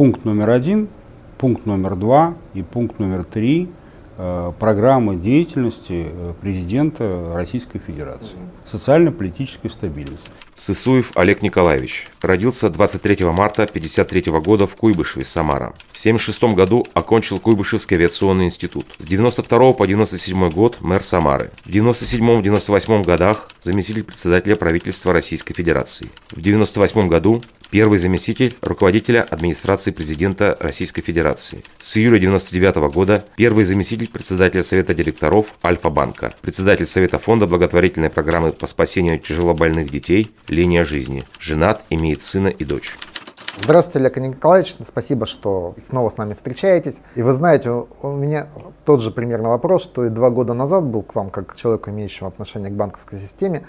пункт номер один, пункт номер два и пункт номер три Э, программы деятельности э, президента Российской Федерации. Социально-политическая стабильность. Сысуев Олег Николаевич. Родился 23 марта 1953 года в Куйбышеве, Самара. В 1976 году окончил Куйбышевский авиационный институт. С 92 по 97 год мэр Самары. В 97-98 годах заместитель председателя правительства Российской Федерации. В 98 году первый заместитель руководителя администрации президента Российской Федерации. С июля 1999 года первый заместитель председателя Совета директоров Альфа-банка, председатель Совета фонда благотворительной программы по спасению тяжелобольных детей «Линия жизни». Женат, имеет сына и дочь. Здравствуйте, Олег Николаевич. Спасибо, что снова с нами встречаетесь. И вы знаете, у меня тот же примерно вопрос, что и два года назад был к вам, как к человеку, имеющему отношение к банковской системе.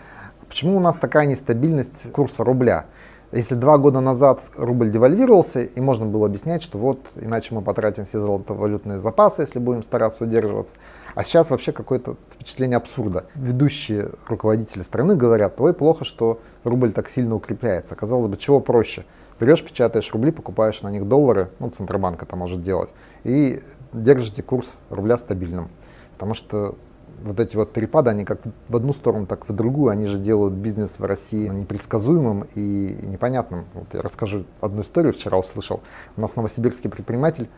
Почему у нас такая нестабильность курса рубля? Если два года назад рубль девальвировался, и можно было объяснять, что вот иначе мы потратим все золотовалютные запасы, если будем стараться удерживаться. А сейчас вообще какое-то впечатление абсурда. Ведущие руководители страны говорят, ой, плохо, что рубль так сильно укрепляется. Казалось бы, чего проще? Берешь, печатаешь рубли, покупаешь на них доллары, ну, Центробанк это может делать, и держите курс рубля стабильным. Потому что вот эти вот перепады, они как в одну сторону, так и в другую, они же делают бизнес в России непредсказуемым и непонятным. Вот я расскажу одну историю, вчера услышал. У нас новосибирский предприниматель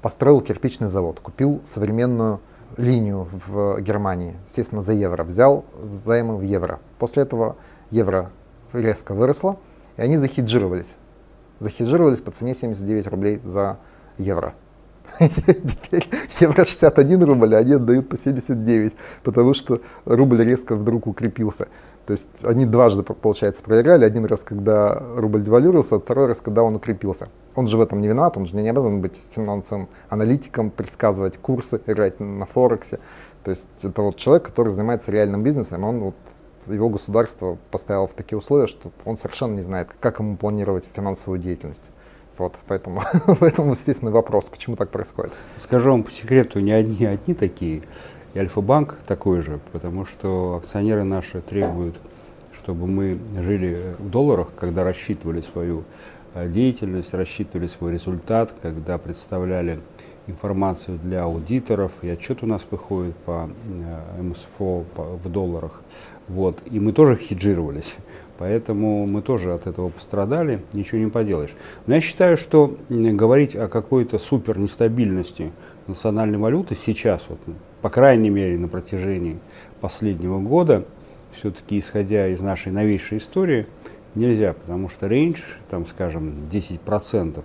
построил кирпичный завод, купил современную линию в Германии, естественно, за евро, взял займы в евро. После этого евро резко выросло, и они захеджировались. Захеджировались по цене 79 рублей за евро. Теперь евро 61 рубль, а они отдают по 79, потому что рубль резко вдруг укрепился. То есть они дважды, получается, проиграли. Один раз, когда рубль девалюировался, а второй раз, когда он укрепился. Он же в этом не виноват, он же не обязан быть финансовым аналитиком, предсказывать курсы, играть на Форексе. То есть это вот человек, который занимается реальным бизнесом, он вот его государство поставило в такие условия, что он совершенно не знает, как ему планировать финансовую деятельность. Вот, поэтому, поэтому естественный вопрос, почему так происходит. Скажу вам по секрету, не одни, одни такие, и Альфа-банк такой же, потому что акционеры наши требуют, чтобы мы жили в долларах, когда рассчитывали свою э, деятельность, рассчитывали свой результат, когда представляли информацию для аудиторов, и отчет у нас выходит по э, МСФО в долларах. Вот. И мы тоже хеджировались. Поэтому мы тоже от этого пострадали, ничего не поделаешь. Но я считаю, что говорить о какой-то супер нестабильности национальной валюты сейчас, вот, по крайней мере на протяжении последнего года, все-таки исходя из нашей новейшей истории, нельзя, потому что рейндж, там, скажем, 10%,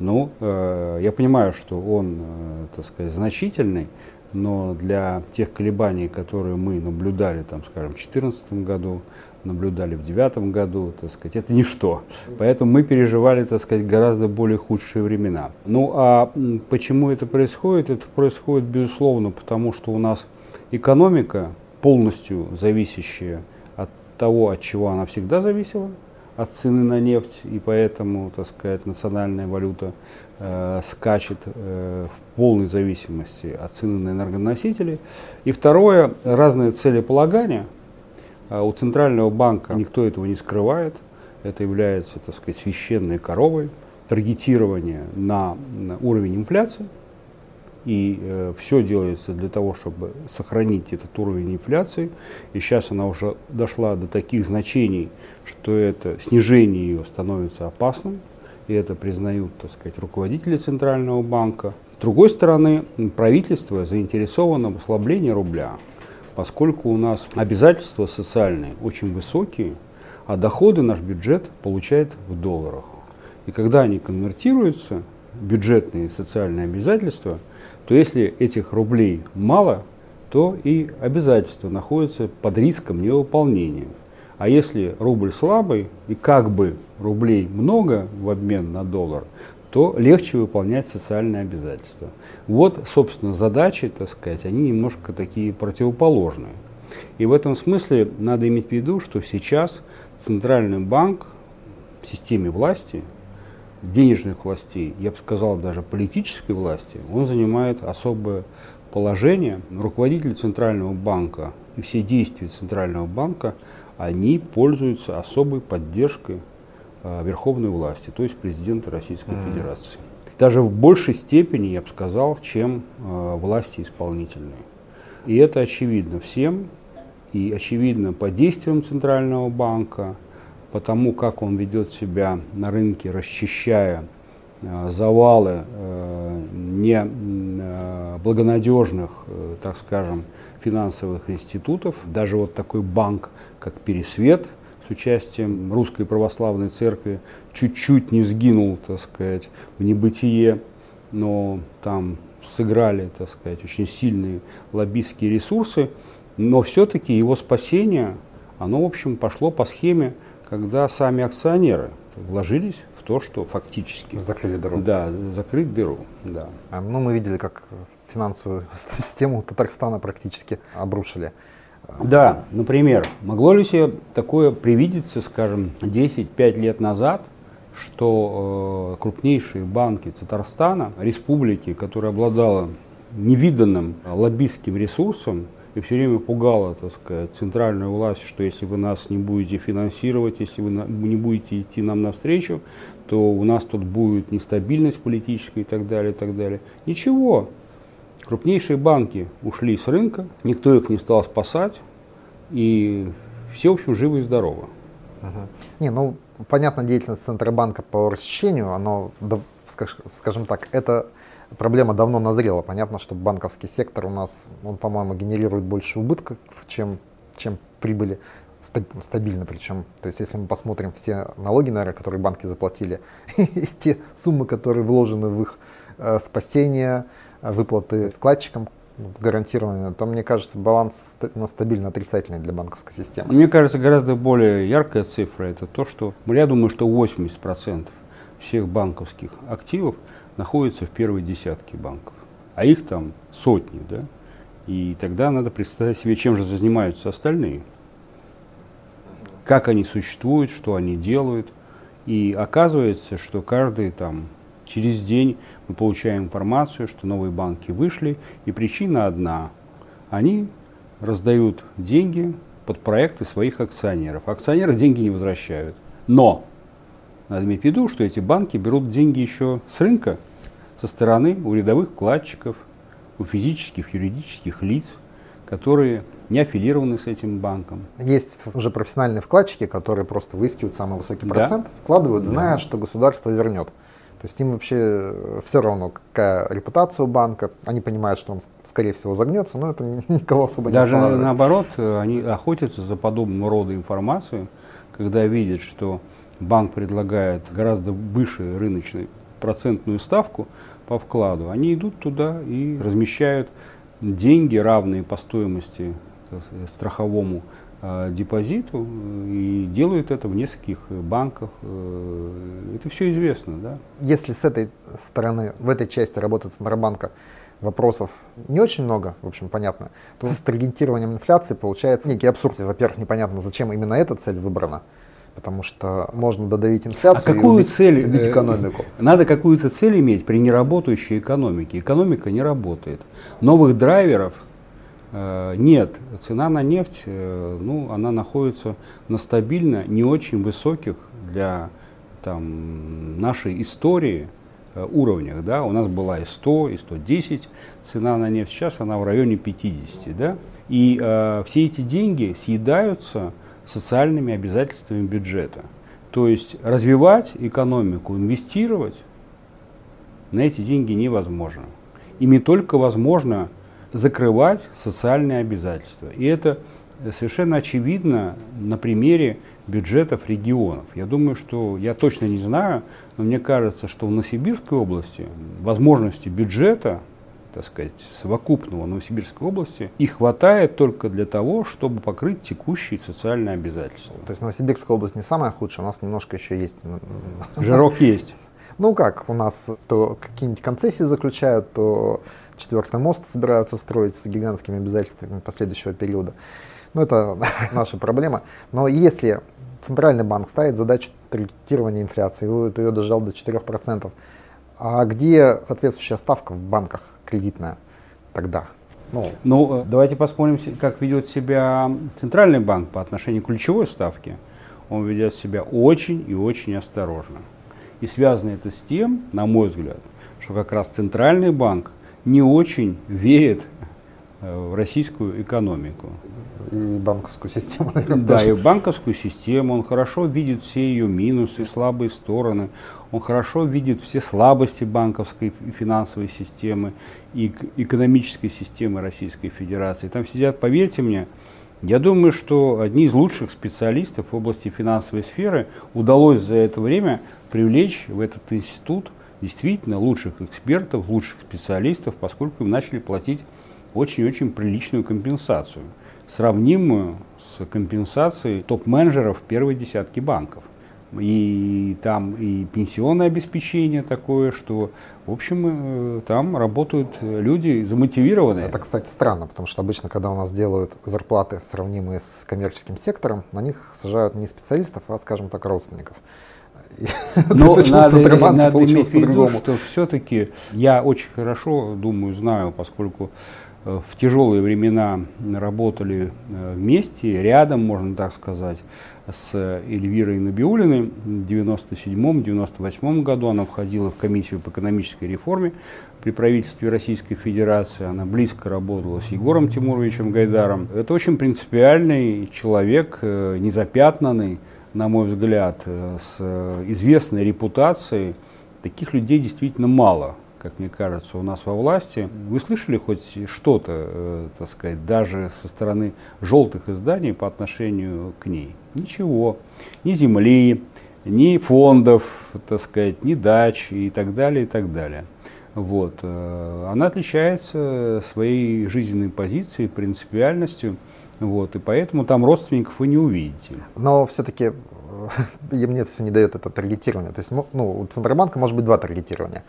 ну, э, я понимаю, что он, э, так сказать, значительный, но для тех колебаний, которые мы наблюдали, там, скажем, в 2014 году, наблюдали в 2009 году, так сказать, это ничто. Поэтому мы переживали, так сказать, гораздо более худшие времена. Ну а почему это происходит? Это происходит, безусловно, потому что у нас экономика, полностью зависящая от того, от чего она всегда зависела, от цены на нефть, и поэтому, так сказать, национальная валюта э, скачет э, в полной зависимости от цены на энергоносители. И второе, разные целеполагания а у Центрального банка никто этого не скрывает. Это является, так сказать, священной коровой. Таргетирование на, на уровень инфляции. И э, все делается для того, чтобы сохранить этот уровень инфляции. И сейчас она уже дошла до таких значений, что это снижение ее становится опасным. И это признают, так сказать, руководители Центрального банка. С другой стороны, правительство заинтересовано в ослаблении рубля поскольку у нас обязательства социальные очень высокие, а доходы наш бюджет получает в долларах. И когда они конвертируются, бюджетные социальные обязательства, то если этих рублей мало, то и обязательства находятся под риском невыполнения. А если рубль слабый и как бы рублей много в обмен на доллар, то легче выполнять социальные обязательства. Вот, собственно, задачи, так сказать, они немножко такие противоположные. И в этом смысле надо иметь в виду, что сейчас Центральный банк в системе власти, денежных властей, я бы сказал даже политической власти, он занимает особое положение. Руководители Центрального банка и все действия Центрального банка, они пользуются особой поддержкой верховной власти, то есть президента Российской mm-hmm. Федерации. Даже в большей степени, я бы сказал, чем э, власти исполнительные. И это очевидно всем, и очевидно по действиям Центрального банка, по тому, как он ведет себя на рынке, расчищая э, завалы э, не э, благонадежных, э, так скажем, финансовых институтов. Даже вот такой банк, как Пересвет, с участием Русской Православной Церкви, чуть-чуть не сгинул, так сказать, в небытие, но там сыграли, так сказать, очень сильные лоббистские ресурсы, но все-таки его спасение, оно, в общем, пошло по схеме, когда сами акционеры вложились в то, что фактически... Закрыли дыру. Да, закрыть дыру, да. А, ну, мы видели, как финансовую систему Татарстана практически обрушили. Да, например, могло ли себе такое привидеться, скажем, 10-5 лет назад, что э, крупнейшие банки Татарстана, республики, которая обладала невиданным лоббистским ресурсом, и все время пугала, так сказать, центральную власть, что если вы нас не будете финансировать, если вы не будете идти нам навстречу, то у нас тут будет нестабильность политическая и так далее, и так далее. Ничего. Крупнейшие банки ушли с рынка, никто их не стал спасать, и все, в общем, живы и здоровы. Угу. Не, ну, понятно, деятельность Центробанка по расчищению, оно, скажем так, это проблема давно назрела. Понятно, что банковский сектор у нас, он, по-моему, генерирует больше убытков, чем, чем прибыли стабильно причем. То есть если мы посмотрим все налоги, наверное, которые банки заплатили, и те суммы, которые вложены в их э, спасение, выплаты вкладчикам, ну, гарантированные, то, мне кажется, баланс стабильно отрицательный для банковской системы. Мне кажется, гораздо более яркая цифра это то, что я думаю, что 80% всех банковских активов находятся в первой десятке банков, а их там сотни, да, и тогда надо представить себе, чем же занимаются остальные, как они существуют, что они делают, и оказывается, что каждый там через день мы получаем информацию, что новые банки вышли, и причина одна, они раздают деньги под проекты своих акционеров. Акционеры деньги не возвращают. Но надо иметь в виду, что эти банки берут деньги еще с рынка, со стороны у рядовых вкладчиков, у физических, юридических лиц, которые не аффилированы с этим банком. Есть уже профессиональные вкладчики, которые просто выискивают самый высокий процент, да? вкладывают, зная, да. что государство вернет. То есть им вообще э, все равно, какая репутация у банка. Они понимают, что он, скорее всего, загнется, но это никого особо Даже не Даже наоборот, э, они охотятся за подобного рода информацию, когда видят, что банк предлагает гораздо выше рыночной процентную ставку по вкладу, они идут туда и размещают деньги, равные по стоимости страховому э, депозиту, и делают это в нескольких банках. Э, это все известно. Да? Если с этой стороны, в этой части работы Центробанка вопросов не очень много, в общем, понятно, то с таргетированием инфляции получается некий абсурд. Во-первых, непонятно, зачем именно эта цель выбрана потому что можно додавить инфляцию а какую и убить, цель, убить э, экономику. Надо какую-то цель иметь при неработающей экономике. Экономика не работает. Новых драйверов э, нет. Цена на нефть, э, ну, она находится на стабильно не очень высоких для там, нашей истории э, уровнях. Да? У нас была и 100, и 110 цена на нефть, сейчас она в районе 50. Да? И э, все эти деньги съедаются социальными обязательствами бюджета. То есть развивать экономику, инвестировать на эти деньги невозможно. Ими только возможно закрывать социальные обязательства. И это совершенно очевидно на примере бюджетов регионов. Я думаю, что я точно не знаю, но мне кажется, что в Новосибирской области возможности бюджета так сказать, совокупного Новосибирской области, и хватает только для того, чтобы покрыть текущие социальные обязательства. То есть Новосибирская область не самая худшая, у нас немножко еще есть. Жирок есть. Ну как, у нас то какие-нибудь концессии заключают, то четвертый мост собираются строить с гигантскими обязательствами последующего периода. Ну это наша проблема. Но если Центральный банк ставит задачу таргетирования инфляции, ее дожал до 4%, а где соответствующая ставка в банках кредитная тогда? Ну, ну, давайте посмотрим, как ведет себя Центральный банк по отношению к ключевой ставке. он ведет себя очень и очень осторожно. И связано это с тем, на мой взгляд, что как раз Центральный банк не очень верит э, в российскую экономику. И банковскую систему, наверное, Да, тоже. и банковскую систему. Он хорошо видит все ее минусы, слабые стороны. Он хорошо видит все слабости банковской и финансовой системы и экономической системы Российской Федерации. Там сидят, поверьте мне, я думаю, что одни из лучших специалистов в области финансовой сферы удалось за это время привлечь в этот институт действительно лучших экспертов, лучших специалистов, поскольку им начали платить очень-очень приличную компенсацию, сравнимую с компенсацией топ-менеджеров первой десятки банков. И там и пенсионное обеспечение такое, что, в общем, э, там работают люди замотивированные. Это, кстати, странно, потому что обычно, когда у нас делают зарплаты, сравнимые с коммерческим сектором, на них сажают не специалистов, а, скажем так, родственников. В надо, надо иметь в виду, что все-таки я очень хорошо, думаю, знаю, поскольку э, в тяжелые времена работали э, вместе, рядом, можно так сказать, с Эльвирой Набиулиной. В 97-98 году она входила в комиссию по экономической реформе при правительстве Российской Федерации. Она близко работала с Егором Тимуровичем Гайдаром. Это очень принципиальный человек, э, незапятнанный, на мой взгляд, э, с э, известной репутацией. Таких людей действительно мало, как мне кажется, у нас во власти. Вы слышали хоть что-то, э, так сказать, даже со стороны желтых изданий по отношению к ней? Ничего. Ни земли, ни фондов, так сказать, ни дач и так далее, и так далее. Вот. э, Она отличается своей жизненной позицией, принципиальностью. Вот, и поэтому там родственников вы не увидите. Но все-таки и мне все не дает это таргетирование. То есть, ну, у Центробанка может быть два таргетирования.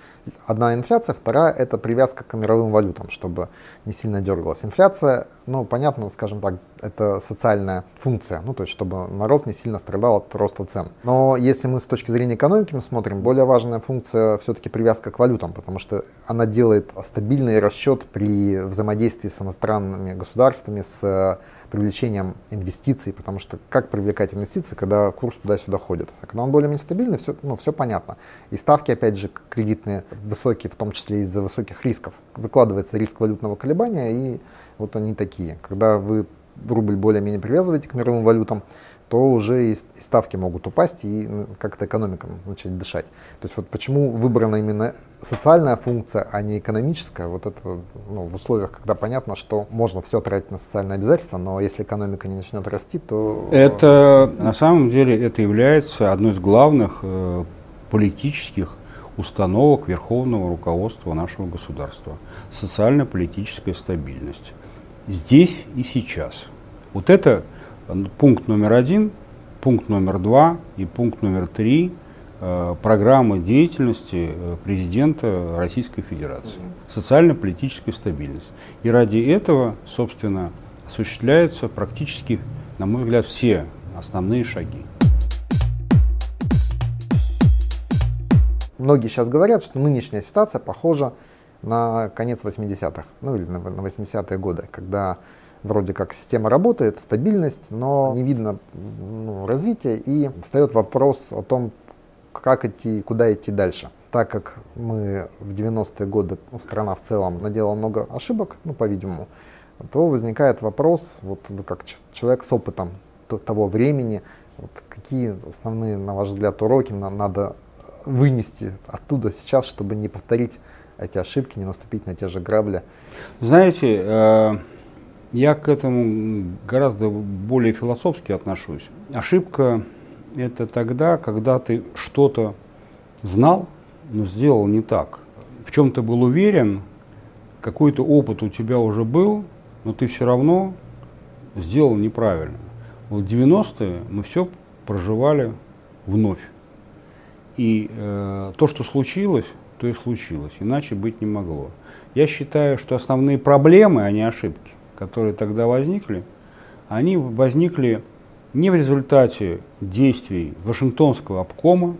Одна инфляция, вторая это привязка к мировым валютам, чтобы не сильно дергалась. Инфляция, ну, понятно, скажем так, это социальная функция, ну, то есть, чтобы народ не сильно страдал от роста цен. Но если мы с точки зрения экономики мы смотрим, более важная функция все-таки привязка к валютам, потому что она делает стабильный расчет при взаимодействии с иностранными государствами, с привлечением инвестиций, потому что как привлекать инвестиции, когда курс туда-сюда ходит. А когда он более-менее стабильный, все, ну, все понятно. И ставки, опять же, кредитные высокие, в том числе из-за высоких рисков. Закладывается риск валютного колебания, и вот они такие. Когда вы рубль более-менее привязываете к мировым валютам, то уже и ставки могут упасть, и как-то экономика начать дышать. То есть вот почему выбрана именно социальная функция, а не экономическая, вот это ну, в условиях, когда понятно, что можно все тратить на социальные обязательства, но если экономика не начнет расти, то... Это на самом деле это является одной из главных э, политических установок верховного руководства нашего государства. Социально-политическая стабильность. Здесь и сейчас. Вот это пункт номер один, пункт номер два и пункт номер три э, программы деятельности э, президента Российской Федерации. Социально-политическая стабильность. И ради этого, собственно, осуществляются практически, на мой взгляд, все основные шаги. Многие сейчас говорят, что нынешняя ситуация похожа на конец 80-х, ну или на, на 80-е годы, когда вроде как система работает, стабильность, но не видно ну, развития, и встает вопрос о том, как идти, куда идти дальше. Так как мы в 90-е годы, ну, страна в целом наделала много ошибок, ну, по-видимому, то возникает вопрос, вот вы как человек с опытом того времени, вот какие основные, на ваш взгляд, уроки на- надо вынести оттуда сейчас, чтобы не повторить эти ошибки, не наступить на те же грабли. Знаете, э, я к этому гораздо более философски отношусь. Ошибка – это тогда, когда ты что-то знал, но сделал не так. В чем ты был уверен, какой-то опыт у тебя уже был, но ты все равно сделал неправильно. Вот в 90-е мы все проживали вновь. И э, то, что случилось, то и случилось. Иначе быть не могло. Я считаю, что основные проблемы, а не ошибки, которые тогда возникли, они возникли не в результате действий Вашингтонского обкома,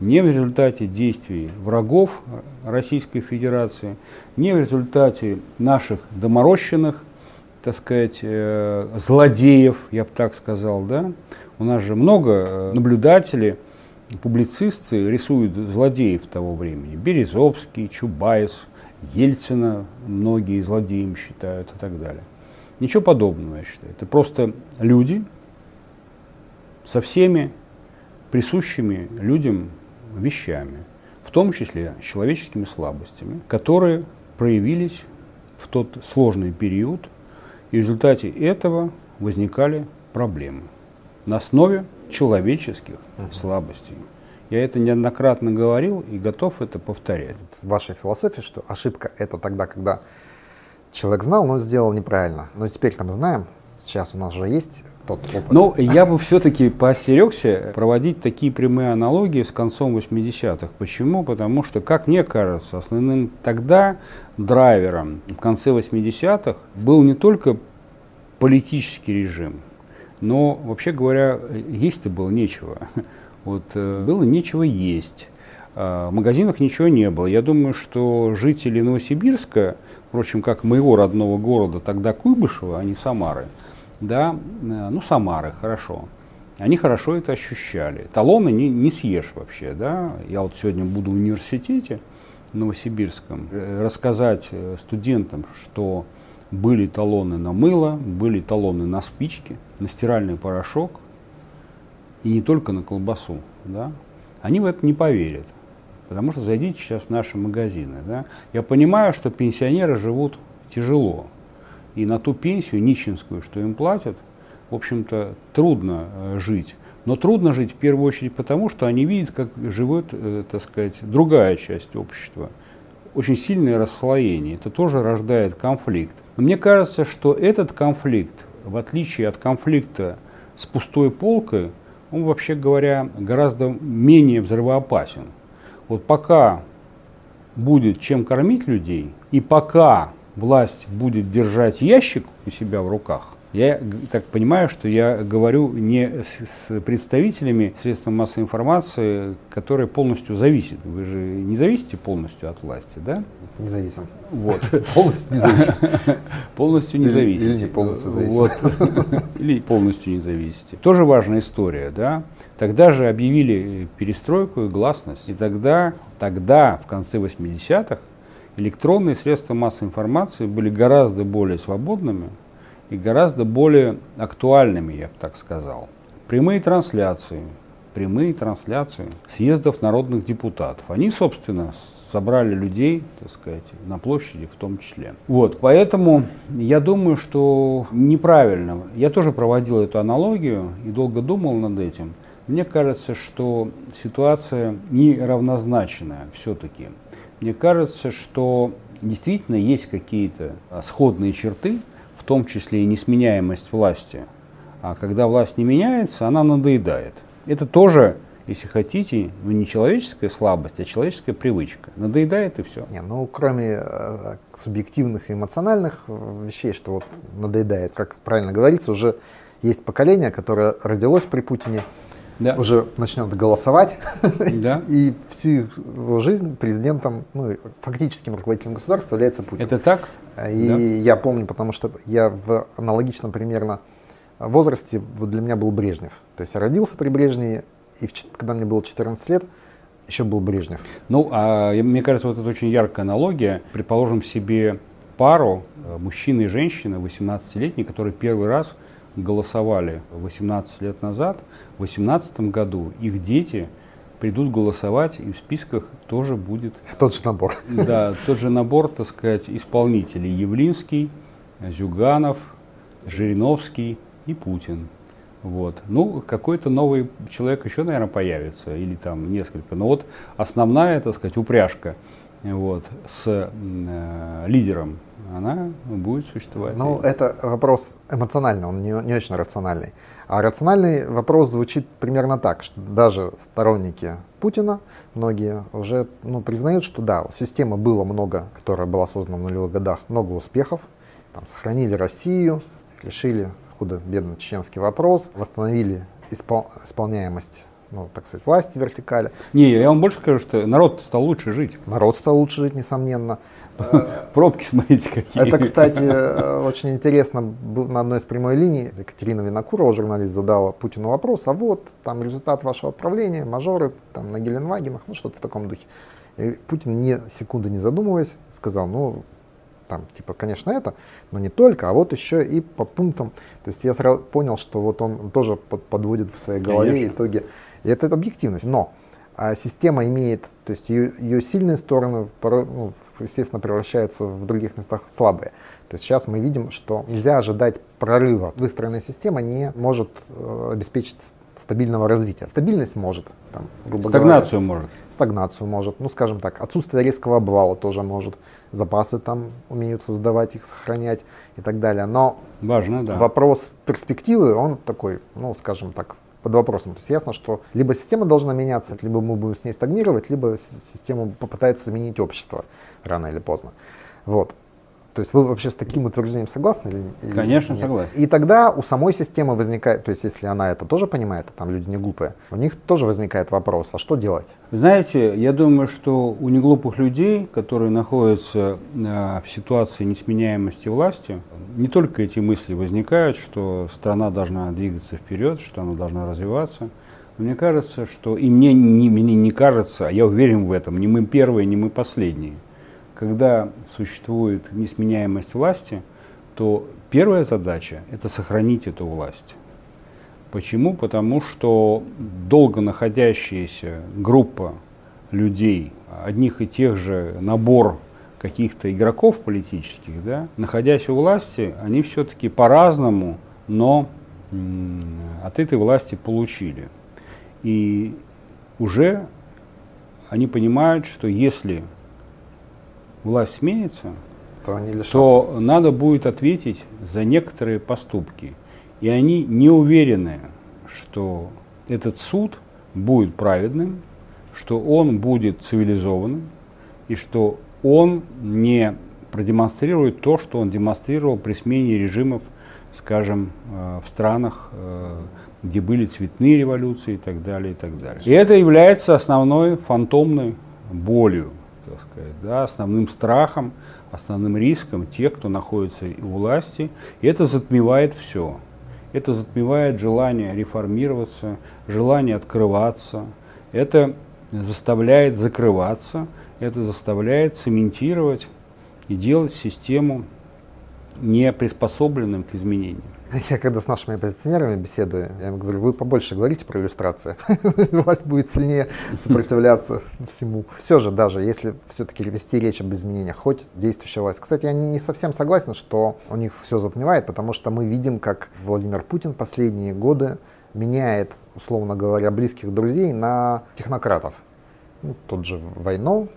не в результате действий врагов Российской Федерации, не в результате наших доморощенных так сказать, э, злодеев, я бы так сказал, да. У нас же много э, наблюдателей, публицисты рисуют злодеев того времени. Березовский, Чубайс, Ельцина многие злодеем считают и так далее. Ничего подобного, я считаю. Это просто люди со всеми присущими людям вещами, в том числе человеческими слабостями, которые проявились в тот сложный период, и в результате этого возникали проблемы на основе человеческих uh-huh. слабостей. Я это неоднократно говорил и готов это повторять. С вашей философией, что ошибка это тогда, когда человек знал, но сделал неправильно. Но теперь там знаем, сейчас у нас же есть тот опыт. Ну, я бы все-таки поостерегся проводить такие прямые аналогии с концом 80-х. Почему? Потому что, как мне кажется, основным тогда драйвером в конце 80-х был не только политический режим, но, вообще говоря, есть-то было нечего. Вот, э, было нечего есть. А, в магазинах ничего не было. Я думаю, что жители Новосибирска, впрочем, как моего родного города, тогда Куйбышева, а не Самары, да, э, ну, Самары, хорошо, они хорошо это ощущали. Талоны не, не съешь вообще, да. Я вот сегодня буду в университете Новосибирском э, рассказать э, студентам, что были талоны на мыло, были талоны на спички, на стиральный порошок и не только на колбасу, да. Они в это не поверят. Потому что зайдите сейчас в наши магазины. Да? Я понимаю, что пенсионеры живут тяжело. И на ту пенсию нищенскую, что им платят, в общем-то, трудно э, жить. Но трудно жить в первую очередь потому, что они видят, как живет, э, так сказать, другая часть общества. Очень сильное расслоение. Это тоже рождает конфликт. Но мне кажется, что этот конфликт, в отличие от конфликта с пустой полкой, он, вообще говоря, гораздо менее взрывоопасен. Вот пока будет чем кормить людей, и пока власть будет держать ящик у себя в руках, я так понимаю, что я говорю не с, представителями средств массовой информации, которые полностью зависят. Вы же не зависите полностью от власти, да? Независим. Вот. Полностью не зависим. Полностью не зависите. Или не полностью зависим. Или полностью не зависите. Тоже важная история, да? Тогда же объявили перестройку и гласность. И тогда, тогда в конце 80-х, электронные средства массовой информации были гораздо более свободными и гораздо более актуальными, я бы так сказал. Прямые трансляции, прямые трансляции съездов народных депутатов. Они, собственно, собрали людей, так сказать, на площади в том числе. Вот, поэтому я думаю, что неправильно. Я тоже проводил эту аналогию и долго думал над этим. Мне кажется, что ситуация неравнозначная все-таки. Мне кажется, что действительно есть какие-то сходные черты, том числе и несменяемость власти. А когда власть не меняется, она надоедает. Это тоже, если хотите, ну, не человеческая слабость, а человеческая привычка. Надоедает и все. Не, ну, кроме э, субъективных и эмоциональных э, вещей, что вот надоедает, как правильно говорится, уже есть поколение, которое родилось при Путине, да. уже начнет голосовать, да. и всю его жизнь президентом, ну, фактическим руководителем государства является Путин. Это так? И да. я помню, потому что я в аналогичном примерно возрасте, вот для меня был Брежнев. То есть я родился при Брежневе, и в, когда мне было 14 лет, еще был Брежнев. Ну, а мне кажется, вот это очень яркая аналогия. Предположим себе пару, э, мужчина и женщина, 18-летний, которые первый раз голосовали 18 лет назад, в 2018 году их дети придут голосовать, и в списках тоже будет... Тот же набор. Да, тот же набор, так сказать, исполнителей. Явлинский, Зюганов, Жириновский и Путин. Вот. Ну, какой-то новый человек еще, наверное, появится, или там несколько. Но вот основная, так сказать, упряжка вот, с э, лидером она будет существовать. Ну, это вопрос эмоциональный, он не, не очень рациональный. А рациональный вопрос звучит примерно так, что даже сторонники Путина, многие уже ну, признают, что да, у системы было много, которая была создана в нулевых годах, много успехов, там, сохранили Россию, решили худо-бедно чеченский вопрос, восстановили испол- исполняемость ну, так сказать, власти вертикали. Не, я вам больше скажу, что народ стал лучше жить. Народ стал лучше жить, несомненно. Пробки, смотрите, какие. Это, кстати, очень интересно. На одной из прямой линий Екатерина Винокурова, журналист, задала Путину вопрос, а вот там результат вашего отправления, мажоры там на Геленвагенах, ну что-то в таком духе. И Путин, ни секунды не задумываясь, сказал, ну, там, типа, конечно, это, но не только, а вот еще и по пунктам. То есть я сразу понял, что вот он тоже под, подводит в своей голове конечно. итоги. И это, это объективность. Но а система имеет, то есть ее, ее сильные стороны, ну, естественно, превращаются в других местах слабые. То есть сейчас мы видим, что нельзя ожидать прорыва. Выстроенная система не может э, обеспечить стабильного развития. Стабильность может, там, грубо стагнацию говоря, может. Стагнацию может, ну скажем так, отсутствие резкого обвала тоже может, запасы там умеют создавать их, сохранять и так далее. Но Важно, да. вопрос перспективы, он такой, ну скажем так, под вопросом. То есть ясно, что либо система должна меняться, либо мы будем с ней стагнировать, либо систему попытается заменить общество рано или поздно. Вот. То есть вы вообще с таким утверждением согласны? Или, Конечно, нет? согласен. И тогда у самой системы возникает, то есть если она это тоже понимает, а там люди не глупые, у них тоже возникает вопрос, а что делать? Знаете, я думаю, что у неглупых людей, которые находятся э, в ситуации несменяемости власти, не только эти мысли возникают, что страна должна двигаться вперед, что она должна развиваться. Мне кажется, что, и мне не, мне не кажется, а я уверен в этом, не мы первые, не мы последние – когда существует несменяемость власти, то первая задача – это сохранить эту власть. Почему? Потому что долго находящаяся группа людей, одних и тех же набор каких-то игроков политических, да, находясь у власти, они все-таки по-разному, но от этой власти получили. И уже они понимают, что если власть сменится, то, они то надо будет ответить за некоторые поступки. И они не уверены, что этот суд будет праведным, что он будет цивилизованным, и что он не продемонстрирует то, что он демонстрировал при смене режимов, скажем, э, в странах, э, где были цветные революции и так далее, и так далее. И это является основной фантомной болью так сказать, да, основным страхом, основным риском тех, кто находится у власти. И это затмевает все. Это затмевает желание реформироваться, желание открываться. Это заставляет закрываться, это заставляет цементировать и делать систему не приспособленным к изменениям. Я когда с нашими оппозиционерами беседую, я им говорю, вы побольше говорите про иллюстрации, власть будет сильнее сопротивляться всему. Все же, даже если все-таки вести речь об изменениях, хоть действующая власть. Кстати, я не совсем согласен, что у них все затмевает, потому что мы видим, как Владимир Путин последние годы меняет, условно говоря, близких друзей на технократов. Ну, тот же Войнов,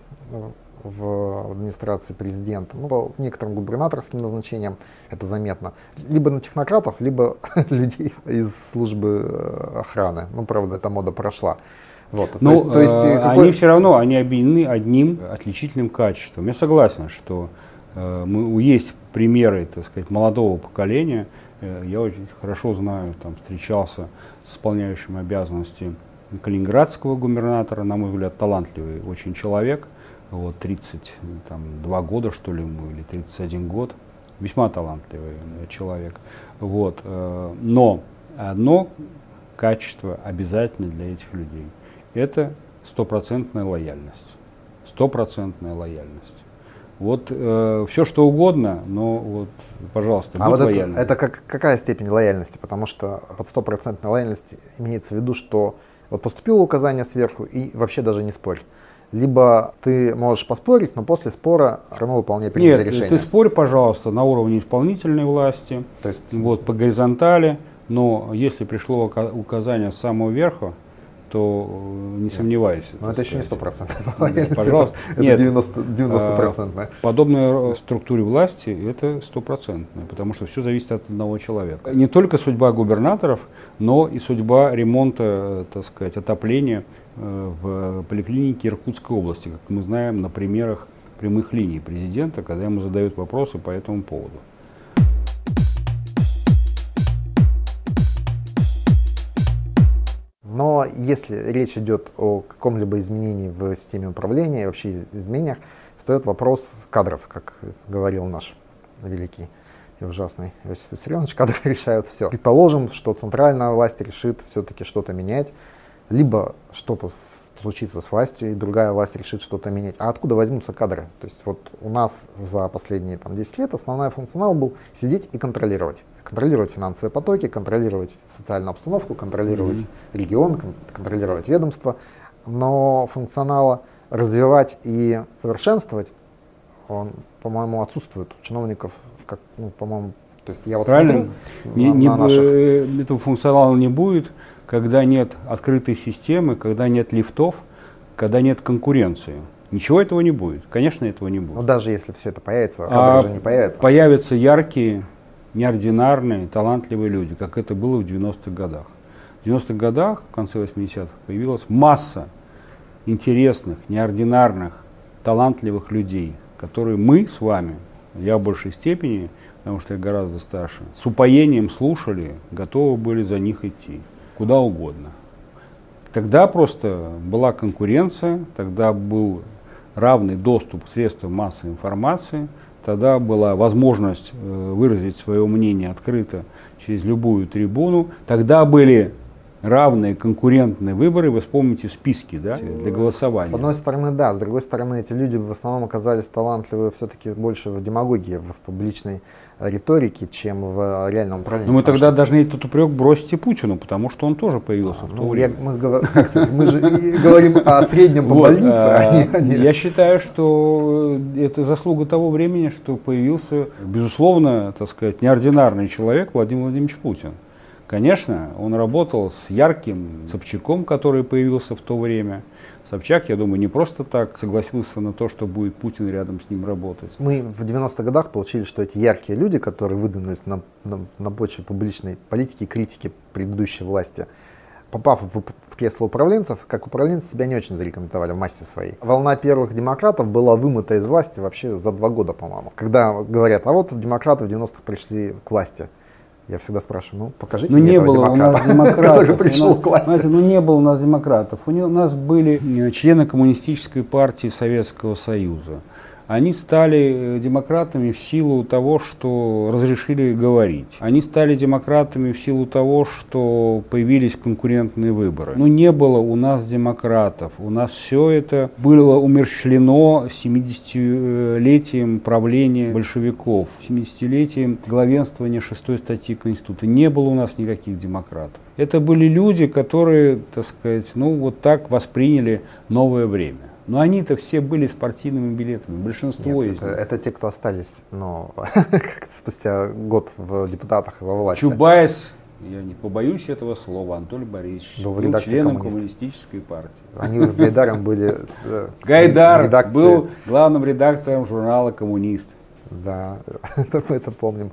в администрации президента, ну, по некоторым губернаторским назначениям это заметно, либо на технократов, либо людей из службы э, охраны. Ну, правда, эта мода прошла. Вот, ну, то есть, то есть, э, какой... они все равно, они объединены одним отличительным качеством. Я согласен, что э, мы, есть примеры, так сказать, молодого поколения. Э, я очень хорошо знаю, там, встречался с исполняющим обязанности калининградского губернатора, на мой взгляд, талантливый очень человек – вот, 32 года, что ли, ему, или 31 год. Весьма талантливый человек. Вот. Э, но одно качество обязательно для этих людей. Это стопроцентная лояльность. Стопроцентная лояльность. Вот э, все что угодно, но вот, пожалуйста, а будь вот лояльным. Это, это как, какая степень лояльности? Потому что под стопроцентной лояльности имеется в виду, что вот поступило указание сверху и вообще даже не спорь либо ты можешь поспорить, но после спора все равно выполняй принятое Нет, решение. ты спорь, пожалуйста, на уровне исполнительной власти, То есть... вот, по горизонтали, но если пришло указание с самого верха, то э, не сомневайся. Но это еще не сто процентов. Пожалуйста. Это Нет, 90 процентное. Подобной структуре власти это стопроцентное, потому что все зависит от одного человека. Не только судьба губернаторов, но и судьба ремонта, э, так сказать, отопления э, в поликлинике Иркутской области, как мы знаем на примерах прямых линий президента, когда ему задают вопросы по этому поводу. Но если речь идет о каком-либо изменении в системе управления вообще изменениях, встает вопрос кадров, как говорил наш великий и ужасный Иосиф Виссарионович, кадры решают все. Предположим, что центральная власть решит все-таки что-то менять, либо что-то случится с властью, и другая власть решит что-то менять. А откуда возьмутся кадры? То есть вот у нас за последние там, 10 лет основной функционал был сидеть и контролировать. Контролировать финансовые потоки, контролировать социальную обстановку, контролировать mm-hmm. регион, контролировать ведомство. Но функционала развивать и совершенствовать, он, по-моему, отсутствует у чиновников, как, ну, по-моему, то есть я вот Правильно. смотрю не, на, не, на наших... Этого функционала не будет, когда нет открытой системы, когда нет лифтов, когда нет конкуренции. Ничего этого не будет. Конечно, этого не будет. Но даже если все это появится, а уже не появится. Появятся яркие, неординарные, талантливые люди, как это было в 90-х годах. В 90-х годах, в конце 80-х, появилась масса интересных, неординарных, талантливых людей, которые мы с вами, я в большей степени, потому что я гораздо старше, с упоением слушали, готовы были за них идти куда угодно. Тогда просто была конкуренция, тогда был равный доступ к средствам массовой информации, тогда была возможность э, выразить свое мнение открыто через любую трибуну, тогда были равные конкурентные выборы, вы вспомните списки да, для голосования. С одной стороны, да, с другой стороны, эти люди в основном оказались талантливы все-таки больше в демагогии, в публичной риторике, чем в реальном управлении. Но мы тогда что... должны этот упрек бросить и Путину, потому что он тоже появился а, ну. Я, мы, сказать, мы же говорим о среднем по больнице. А, а я считаю, что это заслуга того времени, что появился, безусловно, так сказать, неординарный человек Владимир Владимирович Путин. Конечно, он работал с ярким Собчаком, который появился в то время. Собчак, я думаю, не просто так согласился на то, что будет Путин рядом с ним работать. Мы в 90-х годах получили, что эти яркие люди, которые выдвинулись на, на, на почве публичной политики и критики предыдущей власти, попав в, в кресло управленцев, как управленцы себя не очень зарекомендовали в массе своей. Волна первых демократов была вымыта из власти вообще за два года, по-моему. Когда говорят, а вот демократы в 90-х пришли к власти. Я всегда спрашиваю, ну покажите ну, мне не было демократа, у нас демократов, который пришел нас, к власти. Знаете, ну не было у нас демократов. У нас были э, члены коммунистической партии Советского Союза они стали э, демократами в силу того, что разрешили говорить. Они стали демократами в силу того, что появились конкурентные выборы. Но не было у нас демократов. У нас все это было умерщвлено 70-летием правления большевиков, 70-летием главенствования шестой статьи Конституции. Не было у нас никаких демократов. Это были люди, которые, так сказать, ну вот так восприняли новое время. Но они-то все были спортивными билетами, большинство Нет, из это, них. Это те, кто остались, но спустя год в депутатах и во власти. Чубайс, я не побоюсь этого слова, Анатолий Борисович был, был членом коммунист. коммунистической партии. Они с Гайдаром были э, Гайдар был главным редактором журнала «Коммунист». Да, это мы это помним.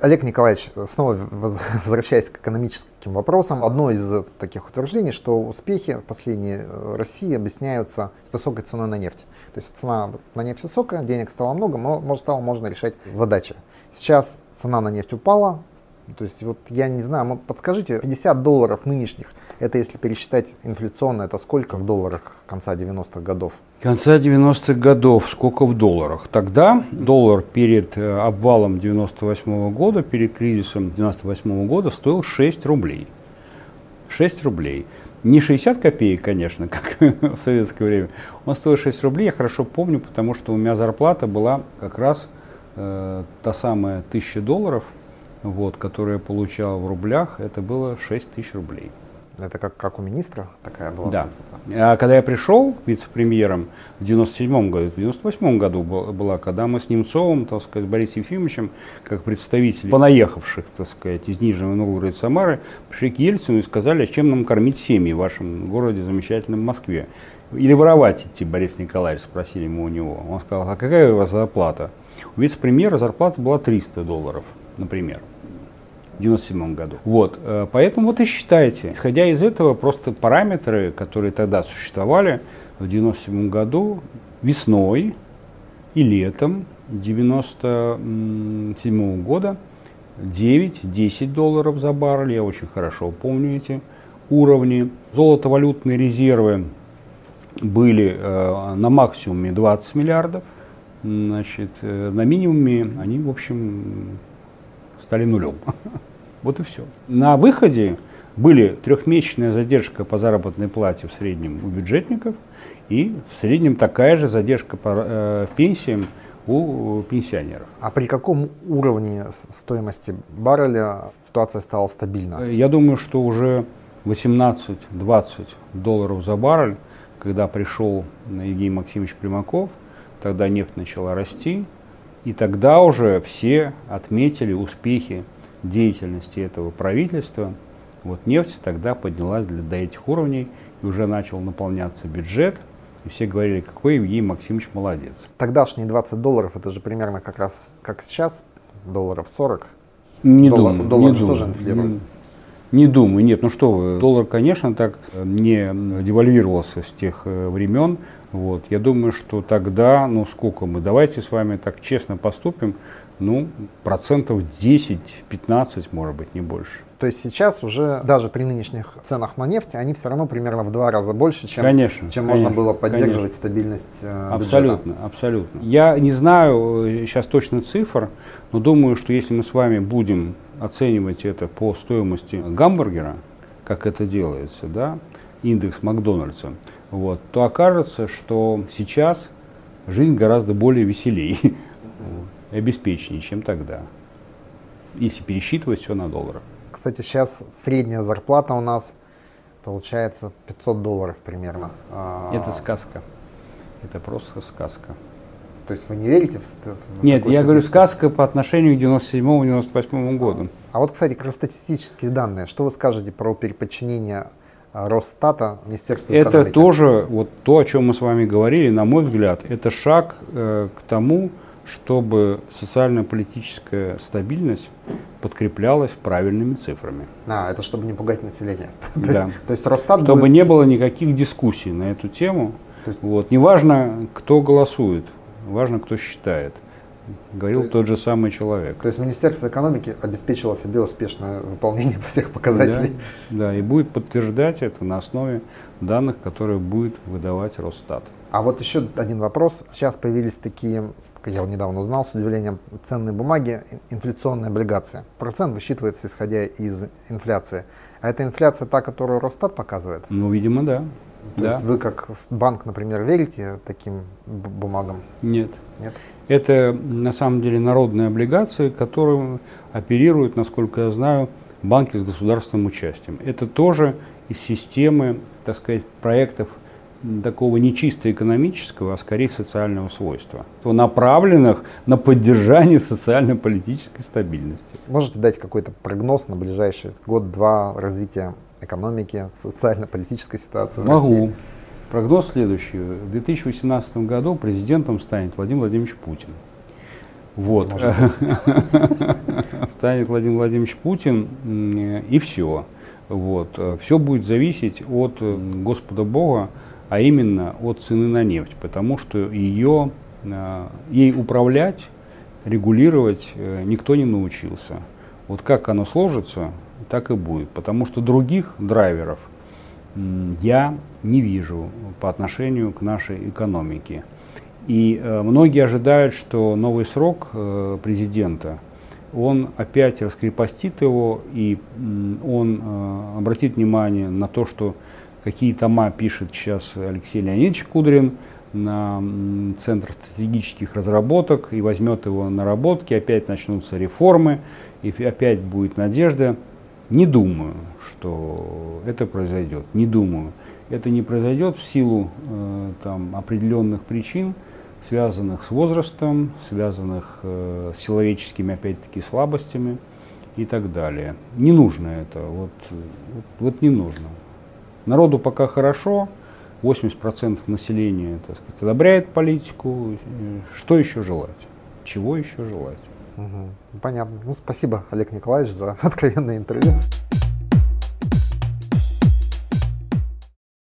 Олег Николаевич, снова возвращаясь к экономическим вопросам, одно из таких утверждений, что успехи последней э, России объясняются с высокой ценой на нефть. То есть цена на нефть высокая, денег стало много, но может, стало можно решать задачи. Сейчас цена на нефть упала, то есть вот я не знаю, подскажите, 50 долларов нынешних, это если пересчитать инфляционно, это сколько в долларах конца 90-х годов? Конца 90-х годов, сколько в долларах? Тогда доллар перед э, обвалом 98 -го года, перед кризисом 98 -го года стоил 6 рублей. 6 рублей. Не 60 копеек, конечно, как в советское время. Он стоил 6 рублей, я хорошо помню, потому что у меня зарплата была как раз э, та самая 1000 долларов – вот, которое я получал в рублях, это было 6 тысяч рублей. Это как, как у министра такая была? Да. А когда я пришел вице-премьером в 97 году, в 98 году была, когда мы с Немцовым, так сказать, Борисом Ефимовичем, как представители понаехавших, так сказать, из Нижнего Новгорода и Самары, пришли к Ельцину и сказали, а чем нам кормить семьи в вашем городе замечательном Москве. Или воровать идти, Борис Николаевич, спросили мы у него. Он сказал, а какая у вас зарплата? У вице-премьера зарплата была 300 долларов например, в 97 году. Вот, э, поэтому вот и считайте. Исходя из этого, просто параметры, которые тогда существовали в 97 году, весной и летом 97 года, 9-10 долларов за баррель, я очень хорошо помню эти уровни. Золотовалютные резервы были э, на максимуме 20 миллиардов, значит, э, на минимуме они, в общем, стали нулем. Вот и все. На выходе были трехмесячная задержка по заработной плате в среднем у бюджетников и в среднем такая же задержка по э, пенсиям у пенсионеров. А при каком уровне стоимости барреля ситуация стала стабильна? Я думаю, что уже 18-20 долларов за баррель, когда пришел Евгений Максимович Примаков, тогда нефть начала расти, и тогда уже все отметили успехи деятельности этого правительства. Вот нефть тогда поднялась для, до этих уровней, и уже начал наполняться бюджет, и все говорили, какой Евгений Максимович молодец. Тогдашние 20 долларов, это же примерно как раз, как сейчас, долларов 40. Не доллар, думаю. доллар не же думаю. тоже инфлирует. Не, не думаю, нет, ну что вы, доллар, конечно, так не девальвировался с тех э, времен. Вот. Я думаю, что тогда, ну сколько мы, давайте с вами так честно поступим, ну, процентов 10-15, может быть, не больше. То есть сейчас уже даже при нынешних ценах на нефть они все равно примерно в два раза больше, чем, Конечно, чем конечно, можно было поддерживать конечно. стабильность э, Абсолютно, абсолютно. Я не знаю э, сейчас точно цифр, но думаю, что если мы с вами будем оценивать это по стоимости гамбургера, как это делается, да, индекс Макдональдса, вот, то окажется, что сейчас жизнь гораздо более веселее и обеспеченнее, чем тогда, если пересчитывать все на доллары. Кстати, сейчас средняя зарплата у нас получается 500 долларов примерно. А, Это сказка. Это просто сказка. То есть вы не верите в, в Нет, я говорю сказка по отношению к 97-98 году. А вот, кстати, статистические данные, что вы скажете про переподчинение Росстата Министерству Это экономики? тоже вот то, о чем мы с вами говорили, на мой взгляд, это шаг э, к тому, чтобы социально-политическая стабильность подкреплялась правильными цифрами. А, это чтобы не пугать население. то, Да. есть, то есть Росстат Чтобы будет- не было никаких дискуссий на эту тему. То есть- Вот. Неважно, кто голосует, важно, кто считает. Говорил То- тот же самый человек. То есть Министерство экономики обеспечило себе успешное выполнение всех показателей. Да, да, и будет подтверждать это на основе данных, которые будет выдавать Росстат. А вот еще один вопрос. Сейчас появились такие, как я недавно узнал с удивлением, ценные бумаги, ин- инфляционные облигации. Процент высчитывается исходя из инфляции. А это инфляция та, которую Росстат показывает? Ну, видимо, да. То да. есть вы как банк, например, верите таким бумагам? Нет. Нет? Это на самом деле народные облигации, которым оперируют, насколько я знаю, банки с государственным участием. Это тоже из системы, так сказать, проектов такого не чисто экономического, а скорее социального свойства, направленных на поддержание социально-политической стабильности. Можете дать какой-то прогноз на ближайший год-два развития экономики, социально-политической ситуации в Могу. России? Прогноз следующий. В 2018 году президентом станет Владимир Владимирович Путин. Вот. Станет Владимир Владимирович Путин, и все. Вот. Все будет зависеть от Господа Бога, а именно от цены на нефть, потому что ее, э, ей управлять, регулировать э, никто не научился. Вот как оно сложится, так и будет, потому что других драйверов я не вижу по отношению к нашей экономике. И э, многие ожидают, что новый срок э, президента, он опять раскрепостит его, и он э, обратит внимание на то, что какие тома пишет сейчас Алексей Леонидович Кудрин на Центр стратегических разработок и возьмет его на наработки, опять начнутся реформы, и опять будет надежда. Не думаю, что это произойдет. Не думаю. Это не произойдет в силу э, там, определенных причин, связанных с возрастом, связанных э, с человеческими, опять-таки, слабостями и так далее. Не нужно это. Вот, вот, вот не нужно. Народу пока хорошо, 80% населения так сказать, одобряет политику. Что еще желать? Чего еще желать? Мгм. Понятно. Ну, спасибо, Олег Николаевич, за откровенное интервью.